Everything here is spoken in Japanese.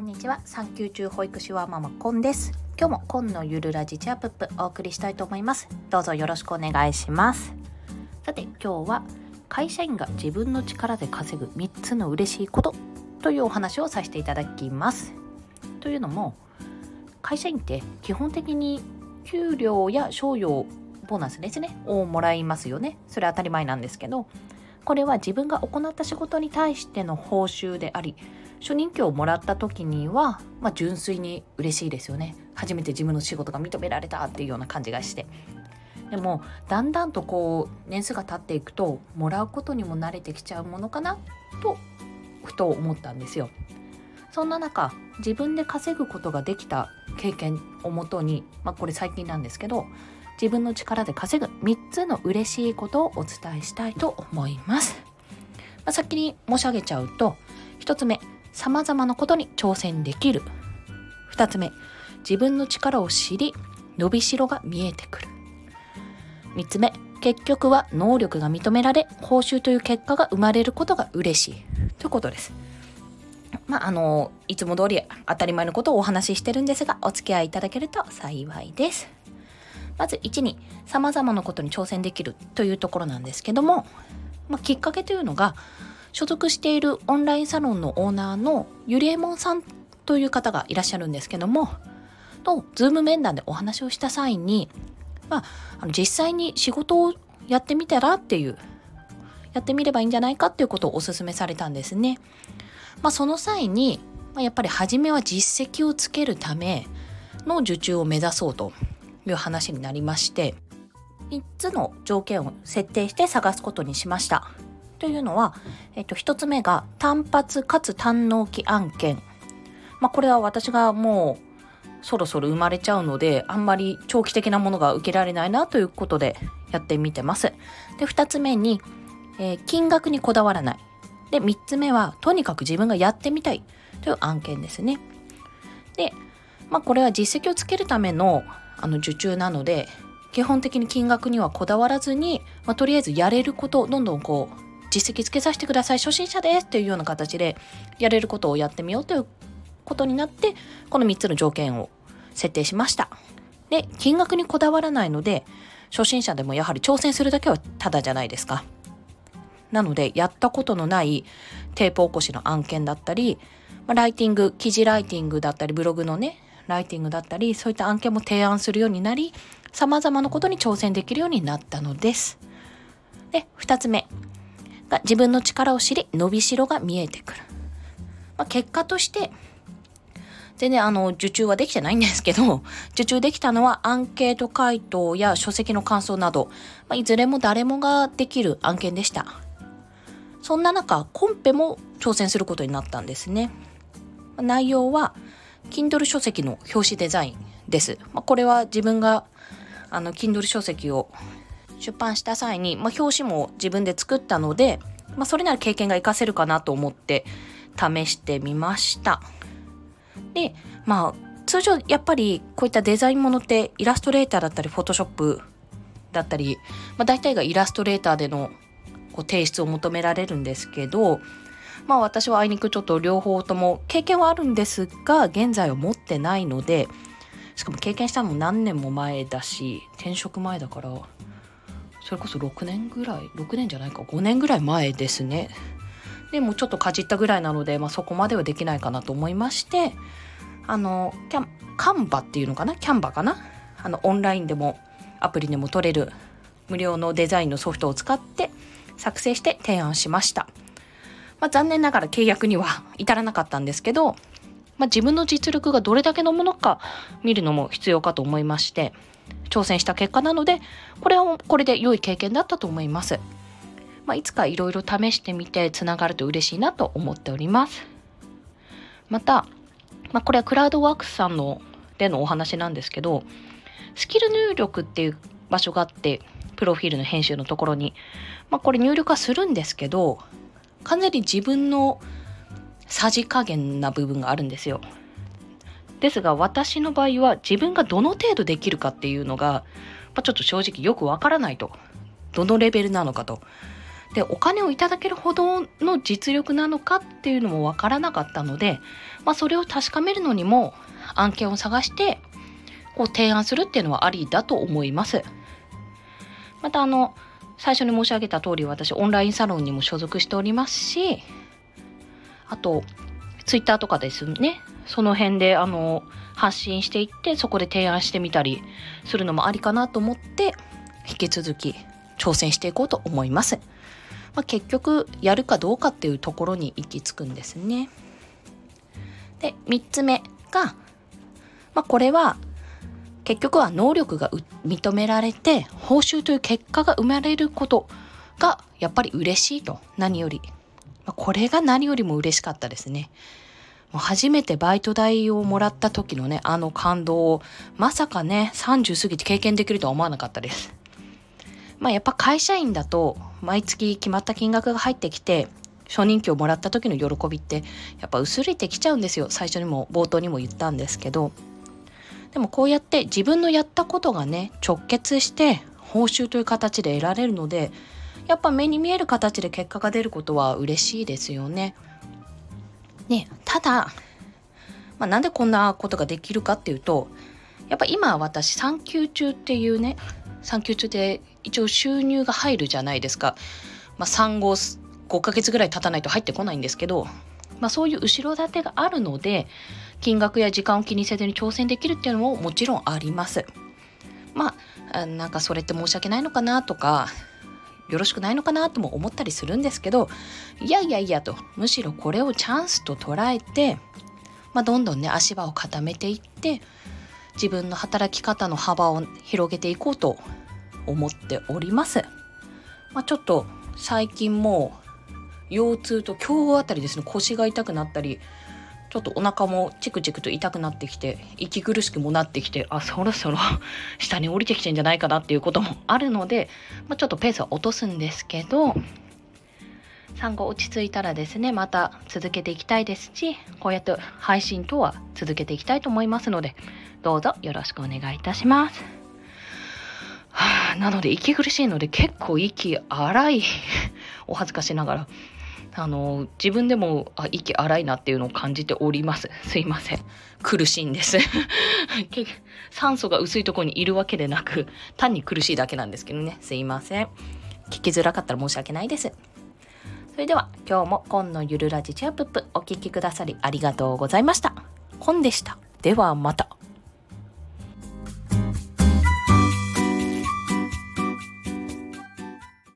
んにちは。産休中保育士はママコンです。今日もコンのゆるラジチャップップお送りしたいと思います。どうぞよろしくお願いします。さて今日は会社員が自分の力で稼ぐ3つの嬉しいことというお話をさせていただきます。というのも会社員って基本的に給料や賞与ボーナスですね。をもらいますよね。それは当たり前なんですけどこれは自分が行った仕事に対しての報酬であり初任給をもらった時には、まあ、純粋に嬉しいですよね。初めて自分の仕事が認められたっていうような感じがして。でもだんだんとこう年数が経っていくともらうことにも慣れてきちゃうものかなとふと思ったんですよ。そんな中自分で稼ぐことができた経験をもとに、まあ、これ最近なんですけど自分の力で稼ぐ3つの嬉しいことをお伝えしたいと思います、まあ、先に申し上げちゃうと1つ目様々なことに挑戦できる。二つ目、自分の力を知り、伸びしろが見えてくる。三つ目、結局は能力が認められ、報酬という結果が生まれることが嬉しい。ということです。まあ、あの、いつも通り当たり前のことをお話ししてるんですが、お付き合いいただけると幸いです。まず1に、様々なことに挑戦できるというところなんですけども、まあ、きっかけというのが、所属しているオンラインサロンのオーナーのゆりえもんさんという方がいらっしゃるんですけども、と、ズーム面談でお話をした際に、まあ、あの実際に仕事をやってみたらっていう、やってみればいいんじゃないかっていうことをお勧めされたんですね。まあ、その際に、まあ、やっぱり初めは実績をつけるための受注を目指そうという話になりまして、3つの条件を設定して探すことにしました。というのは、えっと、一つ目が単発かつ単納期案件。まあ、これは私がもうそろそろ生まれちゃうので、あんまり長期的なものが受けられないなということでやってみてます。で、二つ目に、えー、金額にこだわらない。で、三つ目は、とにかく自分がやってみたいという案件ですね。で、まあ、これは実績をつけるためのあの受注なので、基本的に金額にはこだわらずに、まあ、とりあえずやれることをどんどんこう実績つけさせてください初心者ですっていうような形でやれることをやってみようということになってこの3つの条件を設定しました。で金額にこだわらないので初心者でもやはり挑戦するだけはただじゃないですか。なのでやったことのないテープ起こしの案件だったりライティング記事ライティングだったりブログのねライティングだったりそういった案件も提案するようになり様々なことに挑戦できるようになったのです。で2つ目が自分の力を知り伸びしろが見えてくる。まあ、結果として全然あの受注はできてないんですけど受注できたのはアンケート回答や書籍の感想など、まあ、いずれも誰もができる案件でした。そんな中コンペも挑戦することになったんですね。内容は Kindle 書籍の表紙デザインです、まあ、これは自分があの Kindle 書籍を出版した際に、まあ、表紙も自分で作ったので、まあ、それなら経験が活かせるかなと思って試してみました。で、まあ、通常やっぱりこういったデザインものってイラストレーターだったり、フォトショップだったり、まあ、大体がイラストレーターでのこう提出を求められるんですけど、まあ私はあいにくちょっと両方とも経験はあるんですが、現在は持ってないので、しかも経験したのも何年も前だし、転職前だから、それこそ6年ぐらい6年じゃないか5年ぐらい前ですね。でもちょっとかじったぐらいなので、まあ、そこまではできないかなと思いましてあのキャンカンバっていうのかな？キャンバかな？あのオンラインでもアプリでも取れる無料のデザインのソフトを使って作成して提案しました、まあ、残念ながら契約には至らなかったんですけど、まあ、自分の実力がどれだけのものか見るのも必要かと思いまして挑戦した結果なのでこれはこれで良い経験だったと思います、まあ、いつかいろいろ試してみてつながると嬉しいなと思っております。また、まあ、これはクラウドワークスさんのでのお話なんですけどスキル入力っていう場所があってプロフィールの編集のところに、まあ、これ入力はするんですけど完全に自分のさじ加減な部分があるんですよですが私の場合は自分がどの程度できるかっていうのが、まあ、ちょっと正直よくわからないと。どのレベルなのかと。でお金をいただけるほどの実力なのかっていうのもわからなかったので、まあ、それを確かめるのにも案件を探してこう提案するっていうのはありだと思います。またあの最初に申し上げた通り私オンラインサロンにも所属しておりますしあとツイッターとかですねその辺であの発信していってそこで提案してみたりするのもありかなと思って引き続き挑戦していこうと思います。まあ、結局やるかどうかっていうところに行き着くんですね。で3つ目が、まあ、これは結局は能力が認められて報酬という結果が生まれることがやっぱり嬉しいと何より、ま、これが何よりも嬉しかったですね。もう初めてバイト代をもらった時のねあの感動をまさかね30過ぎて経験できるとは思わなかったです。まあやっぱ会社員だと毎月決まった金額が入ってきて初任給をもらった時の喜びってやっぱ薄れてきちゃうんですよ最初にも冒頭にも言ったんですけどでもこうやって自分のやったことがね直結して報酬という形で得られるのでやっぱ目に見える形で結果が出ることは嬉しいですよね。ねただ、まあ、なんでこんなことができるかっていうとやっぱ今私産休中っていうね産休中で一応収入が入るじゃないですか。まあ、産後5ヶ月ぐらい経たないと入ってこないんですけど、まあ、そういう後ろ盾があるので金額や時間を気にせずに挑戦できるっていうのももちろんあります。まあなんかそれって申し訳ないのかなとかよろしくないのかなとも思ったりするんですけどいやいやいやとむしろこれをチャンスと捉えて、まあ、どんどんね足場を固めていって自分の働き方の幅を広げていこうと思っております。まあ、ちょっと最近も腰痛と今日あたりですね腰が痛くなったりちょっとお腹もチクチクと痛くなってきて息苦しくもなってきてあそろそろ 下に降りてきてんじゃないかなっていうこともあるので、まあ、ちょっとペースは落とすんですけど産後落ち着いたらですねまた続けていきたいですしこうやって配信等は続けていきたいと思いますのでどうぞよろしくお願いいたします。はあ、なので息苦しいので結構息荒い お恥ずかしながらあの自分でもあ息荒いなっていうのを感じております。すいません。苦しいんです。酸素が薄いとこにいるわけでなく単に苦しいだけなんですけどね。すいません。聞きづらかったら申し訳ないです。それでは今日も今のゆるラジチアップお聴きくださりありがとうございました。コンでした。ではまた。